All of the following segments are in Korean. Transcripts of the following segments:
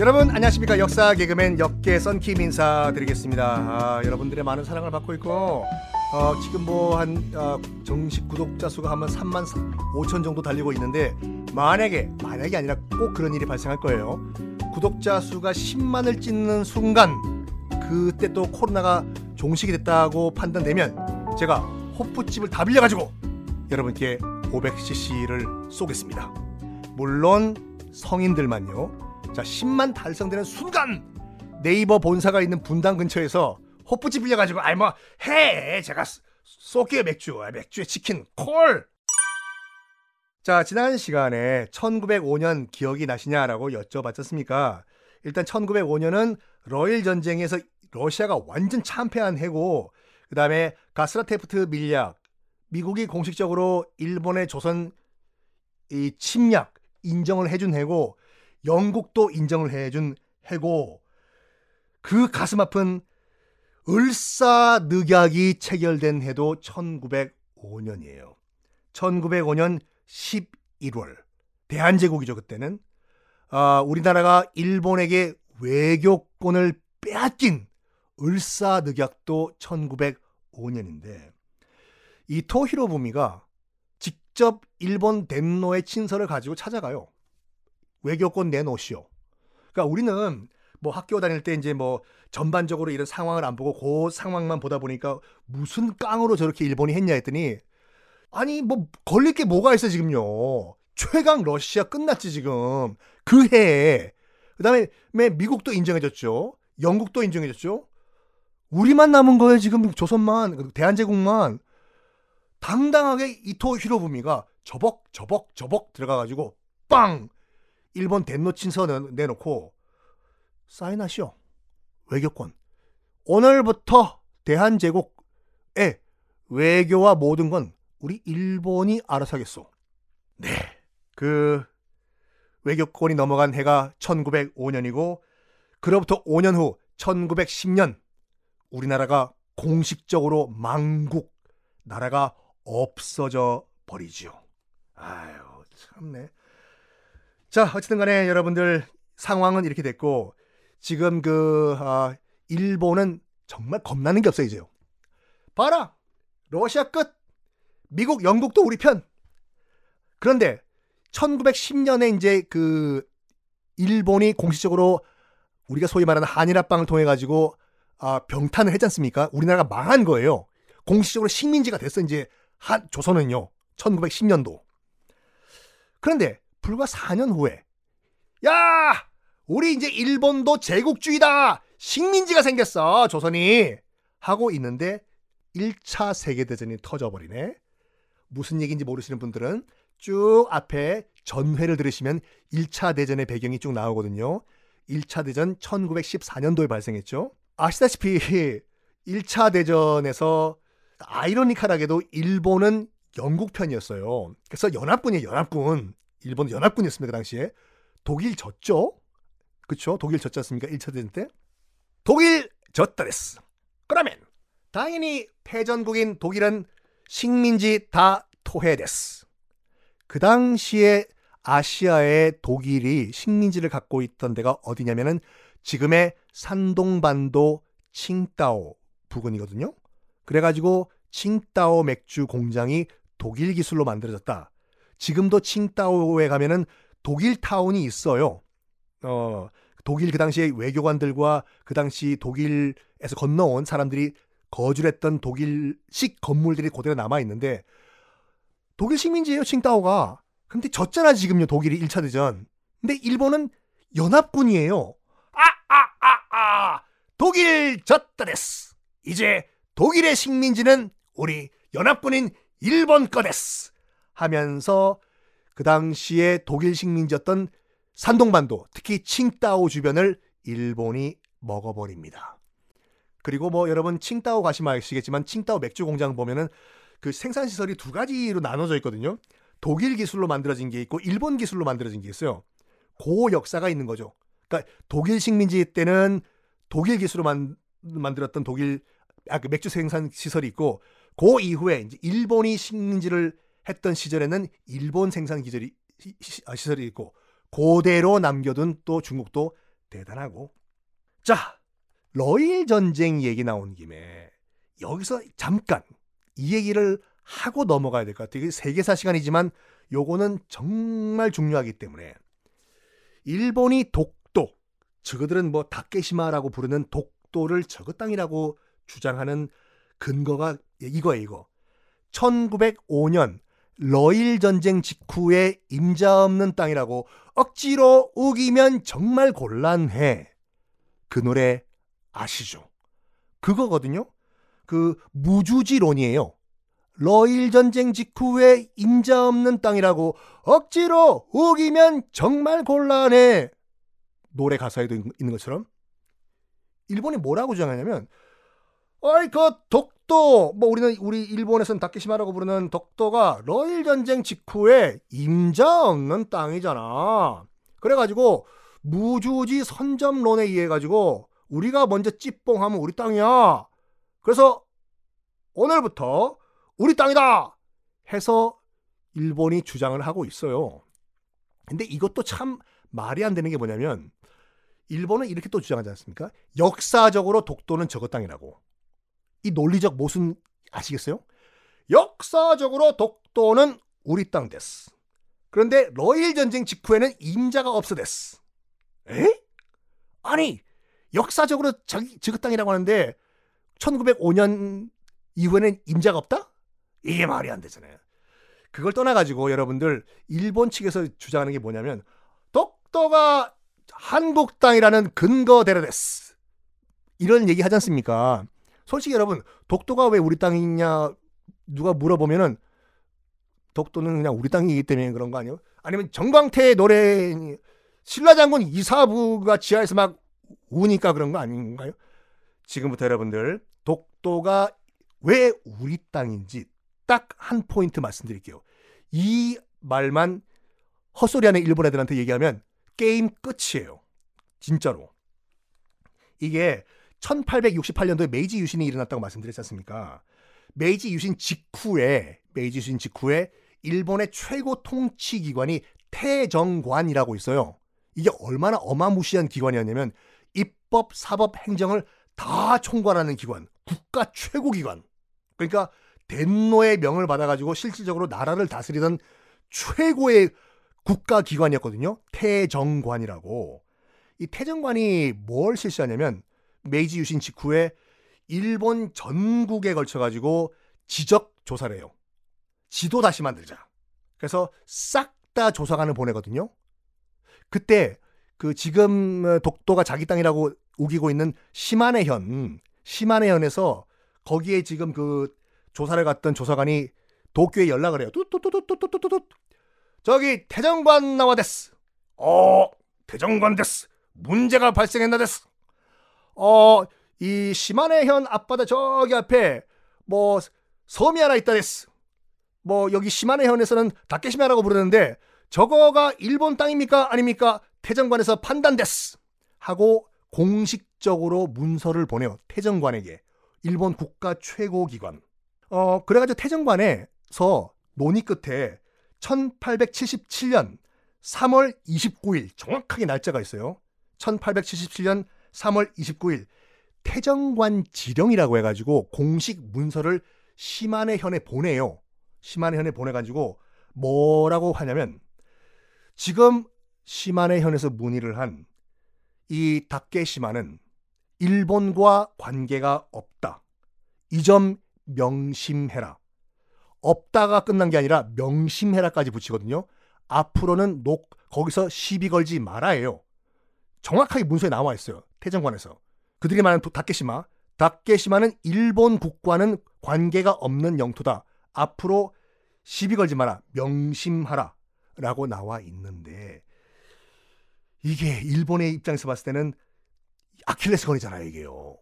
여러분 안녕하십니까 역사 개그맨 역계 썬킴 인사드리겠습니다. 아, 여러분들의 많은 사랑을 받고 있고 어, 지금 뭐한 어, 정식 구독자 수가 한 3만 5천 정도 달리고 있는데 만약에 만약이 아니라 꼭 그런 일이 발생할 거예요. 구독자 수가 10만을 찍는 순간 그때 또 코로나가 종식이 됐다고 판단되면 제가 호프집을 다 빌려가지고 여러분께 500cc를 쏘겠습니다. 물론 성인들만요. 자 10만 달성되는 순간 네이버 본사가 있는 분당 근처에서 호프집 빌려가지고 아이 뭐 해 제가 쏠게요 맥주 아, 맥주에 치킨 콜. 자 지난 시간에 1905년 기억이 나시냐라고 여쭤봤었습니까? 일단 1905년은 러일 전쟁에서 러시아가 완전 참패한 해고 그 다음에 가스라테프트 밀약 미국이 공식적으로 일본의 조선 이 침략 인정을 해준 해고 영국도 인정을 해준 해고 그 가슴 아픈 을사늑약이 체결된 해도 1905년이에요. 1905년 11월 대한제국이죠 그때는 아, 우리나라가 일본에게 외교권을 빼앗긴 을사늑약도 1905년인데 이 토 히로부미가 직접 일본 덴노의 친서를 가지고 찾아가요. 외교권 내놓으시오. 그러니까 우리는 뭐 학교 다닐 때 이제 뭐 전반적으로 이런 상황을 안 보고 그 상황만 보다 보니까 무슨 깡으로 저렇게 일본이 했냐 했더니 아니 뭐 걸릴 게 뭐가 있어 지금요. 최강 러시아 끝났지 지금 그 해에 그다음에 미국도 인정해줬죠. 영국도 인정해줬죠. 우리만 남은 거예요 지금 조선만 대한제국만 당당하게 이토 히로부미가 저벅 저벅 저벅 들어가가지고 빵 일본 덴노 친서는 내놓고 사인하시오. 외교권. 오늘부터 대한제국의 외교와 모든 건 우리 일본이 알아서 하겠소. 네. 그 외교권이 넘어간 해가 1905년이고 그로부터 5년 후 1910년 우리나라가 공식적으로 망국 나라가 없어져 버리지요. 아유 참네. 자, 어쨌든 간에 여러분들 상황은 이렇게 됐고 지금 그 아, 일본은 정말 겁나는 게 없어요, 이제요. 봐라. 러시아 끝. 미국, 영국도 우리 편. 그런데 1910년에 이제 그 일본이 공식적으로 우리가 소위 말하는 한일합방을 통해 가지고 아, 병탄을 했지 않습니까? 우리나라가 망한 거예요. 공식적으로 식민지가 됐어 이제 한 조선은요. 1910년도. 그런데 불과 4년 후에 야! 우리 이제 일본도 제국주의다! 식민지가 생겼어 조선이! 하고 있는데 1차 세계대전이 터져버리네. 무슨 얘기인지 모르시는 분들은 쭉 앞에 전회를 들으시면 1차 대전의 배경이 쭉 나오거든요. 1차 대전 1914년도에 발생했죠. 아시다시피 1차 대전에서 아이러니컬하게도 일본은 영국 편이었어요 그래서 연합군이에요 연합군 일본 연합군이었습니다. 그 당시에. 독일 졌죠? 그쵸? 독일 졌지 않습니까? 1차 대전 때. 독일 졌다 됐어. 그러면 당연히 패전국인 독일은 식민지 다 토해됐어. 그 당시에 아시아의 독일이 식민지를 갖고 있던 데가 어디냐면은 지금의 산동반도 칭따오 부근이거든요. 그래가지고 칭따오 맥주 공장이 독일 기술로 만들어졌다. 지금도 칭따오에 가면은 독일 타운이 있어요. 어, 독일 그 당시에 외교관들과 그 당시 독일에서 건너온 사람들이 거주를 했던 독일식 건물들이 그대로 남아 있는데 독일 식민지예요, 칭따오가. 근데 졌잖아, 지금요, 독일이 1차 대전. 근데 일본은 연합군이에요. 아, 아, 아, 아! 독일 졌다 됐스. 이제 독일의 식민지는 우리 연합군인 일본 거됐스. 하면서 그 당시에 독일 식민지였던 산동반도, 특히 칭따오 주변을 일본이 먹어버립니다. 그리고 뭐 여러분 칭따오 가시면 아시겠지만 칭따오 맥주 공장 보면은 그 생산 시설이 두 가지로 나눠져 있거든요. 독일 기술로 만들어진 게 있고 일본 기술로 만들어진 게 있어요. 고 역사가 있는 거죠. 그러니까 독일 식민지 때는 독일 기술로 만, 만들었던 독일 아, 그 맥주 생산 시설이 있고 그 이후에 이제 일본이 식민지를 했던 시절에는 일본 생산 기절이 아, 시설이 있고 고대로 남겨둔 또 중국도 대단하고 자 러일 전쟁 얘기 나온 김에 여기서 잠깐 이 얘기를 하고 넘어가야 될 것 같아요. 이게 세계사 시간이지만 요거는 정말 중요하기 때문에 일본이 독도, 저그들은 뭐 다케시마라고 부르는 독도를 저그 땅이라고 주장하는 근거가 이거예요, 이거. 1905년 러일 전쟁 직후에 임자 없는 땅이라고 억지로 우기면 정말 곤란해. 그 노래 아시죠? 그거거든요. 그 무주지론이에요. 러일 전쟁 직후에 임자 없는 땅이라고 억지로 우기면 정말 곤란해. 노래 가사에도 있는 것처럼 일본이 뭐라고 주장하냐면 어이 그 독도 뭐 우리는 우리 일본에서는 다케시마라고 부르는 독도가 러일 전쟁 직후에 임자 없는 땅이잖아. 그래가지고 무주지 선점론에 의해 가지고 우리가 먼저 찌뽕하면 우리 땅이야. 그래서 오늘부터 우리 땅이다 해서 일본이 주장을 하고 있어요. 근데 이것도 참 말이 안 되는 게 뭐냐면 일본은 이렇게 또 주장하지 않습니까? 역사적으로 독도는 저거 땅이라고. 이 논리적 모순 아시겠어요? 역사적으로 독도는 우리 땅 됐어. 그런데 러일 전쟁 직후에는 임자가 없어됐어. 에? 아니 역사적으로 자기 저그 땅이라고 하는데 1905년 이후에는 임자가 없다? 이게 말이 안 되잖아요. 그걸 떠나가지고 여러분들 일본 측에서 주장하는 게 뭐냐면 독도가 한국 땅이라는 근거 대로 됐어. 이런 얘기 하지 않습니까? 솔직히 여러분 독도가 왜 우리 땅이냐 누가 물어보면은 독도는 그냥 우리 땅이기 때문에 그런 거 아니에요? 아니면 정광태의 노래 신라장군 이사부가 지하에서 막 우니까 그런 거 아닌가요? 지금부터 여러분들 독도가 왜 우리 땅인지 딱 한 포인트 말씀드릴게요. 이 말만 헛소리 하는 일본 애들한테 얘기하면 게임 끝이에요. 진짜로. 이게 1868년도에 메이지 유신이 일어났다고 말씀드렸지 않습니까? 메이지 유신 직후에 메이지 유신 직후에 일본의 최고 통치 기관이 태정관이라고 있어요. 이게 얼마나 어마무시한 기관이었냐면 입법, 사법, 행정을 다 총괄하는 기관, 국가 최고 기관. 그러니까 덴노의 명을 받아가지고 실질적으로 나라를 다스리던 최고의 국가 기관이었거든요. 태정관이라고. 이 태정관이 뭘 실시하냐면 메이지 유신 직후에 일본 전국에 걸쳐 가지고 지적 조사를 해요. 지도 다시 만들자. 그래서 싹 다 조사관을 보내거든요. 그때 그 지금 독도가 자기 땅이라고 우기고 있는 시마네현, 시마네현에서 거기에 지금 그 조사를 갔던 조사관이 도쿄에 연락을 해요. 뚜뚜뚜뚜뚜뚜뚜 저기 태정관 나와 됐스. 어, 태정관 됐스. 문제가 발생했나 됐스. 어, 이 시마네현 앞바다 저기 앞에 뭐 섬이 하나 있다 됐스. 뭐 여기 시마네현에서는 다케시마라고 부르는데 저거가 일본 땅입니까 아닙니까? 태정관에서 판단됐스. 하고 공식적으로 문서를 보내요. 태정관에게. 일본 국가 최고 기관. 어, 그래가지고 태정관에서 논의 끝에 1877년 3월 29일 정확하게 날짜가 있어요. 1877년 3월 29일 태정관 지령이라고 해가지고 공식 문서를 시마네현에 보내요. 시마네현에 보내가지고 뭐라고 하냐면 지금 시마네현에서 문의를 한 이 다케시마는 일본과 관계가 없다. 이 점 명심해라. 없다가 끝난 게 아니라 명심해라까지 붙이거든요. 앞으로는 녹 거기서 시비 걸지 말아예요. 정확하게 문서에 나와 있어요. 태정관에서. 그들이 말하는 다케시마. 다케시마는 일본 국과는 관계가 없는 영토다. 앞으로 시비 걸지 마라. 명심하라. 라고 나와 있는데 이게 일본의 입장에서 봤을 때는 아킬레스건이잖아요, 이게요.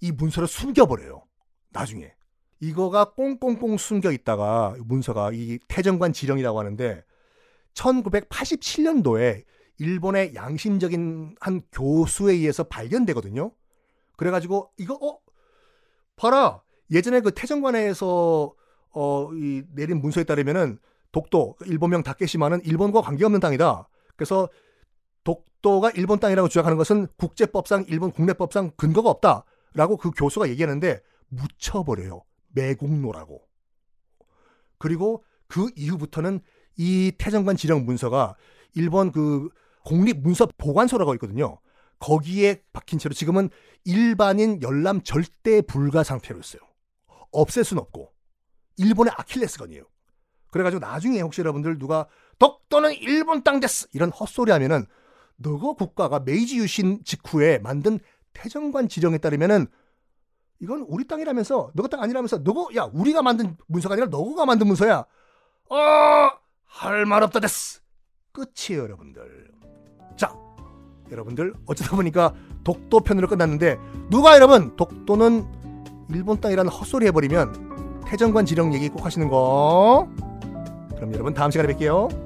이 문서를 숨겨버려요. 나중에. 이거가 꽁꽁꽁 숨겨 있다가 문서가 이 태정관 지령이라고 하는데 1987년도에 일본의 양심적인 한 교수에 의해서 발견되거든요. 그래가지고 이거 어 봐라 예전에 그 태정관에서 어, 이 내린 문서에 따르면은 독도 일본명 다케시마는 일본과 관계없는 땅이다. 그래서 독도가 일본 땅이라고 주장하는 것은 국제법상 일본 국내법상 근거가 없다라고 그 교수가 얘기하는데 묻혀버려요. 매국노라고. 그리고 그 이후부터는 이 태정관 지령 문서가 일본 그 공립 문서 보관소라고 있거든요. 거기에 박힌 채로 지금은 일반인 열람 절대 불가 상태로 있어요. 없앨 수는 없고 일본의 아킬레스건이에요. 그래가지고 나중에 혹시 여러분들 누가 독도는 일본 땅 됐어 이런 헛소리 하면은 너거 국가가 메이지 유신 직후에 만든 태정관 지령에 따르면은 이건 우리 땅이라면서 너가 땅 아니라면서 너거 야 우리가 만든 문서가 아니라 너가 만든 문서야. 어 할 말 없다 됐어. 끝이에요 여러분들. 자 여러분들 어쩌다 보니까 독도 편으로 끝났는데 누가 여러분 독도는 일본 땅이라는 헛소리 해버리면 태정관 지령 얘기 꼭 하시는 거. 그럼 여러분 다음 시간에 뵐게요.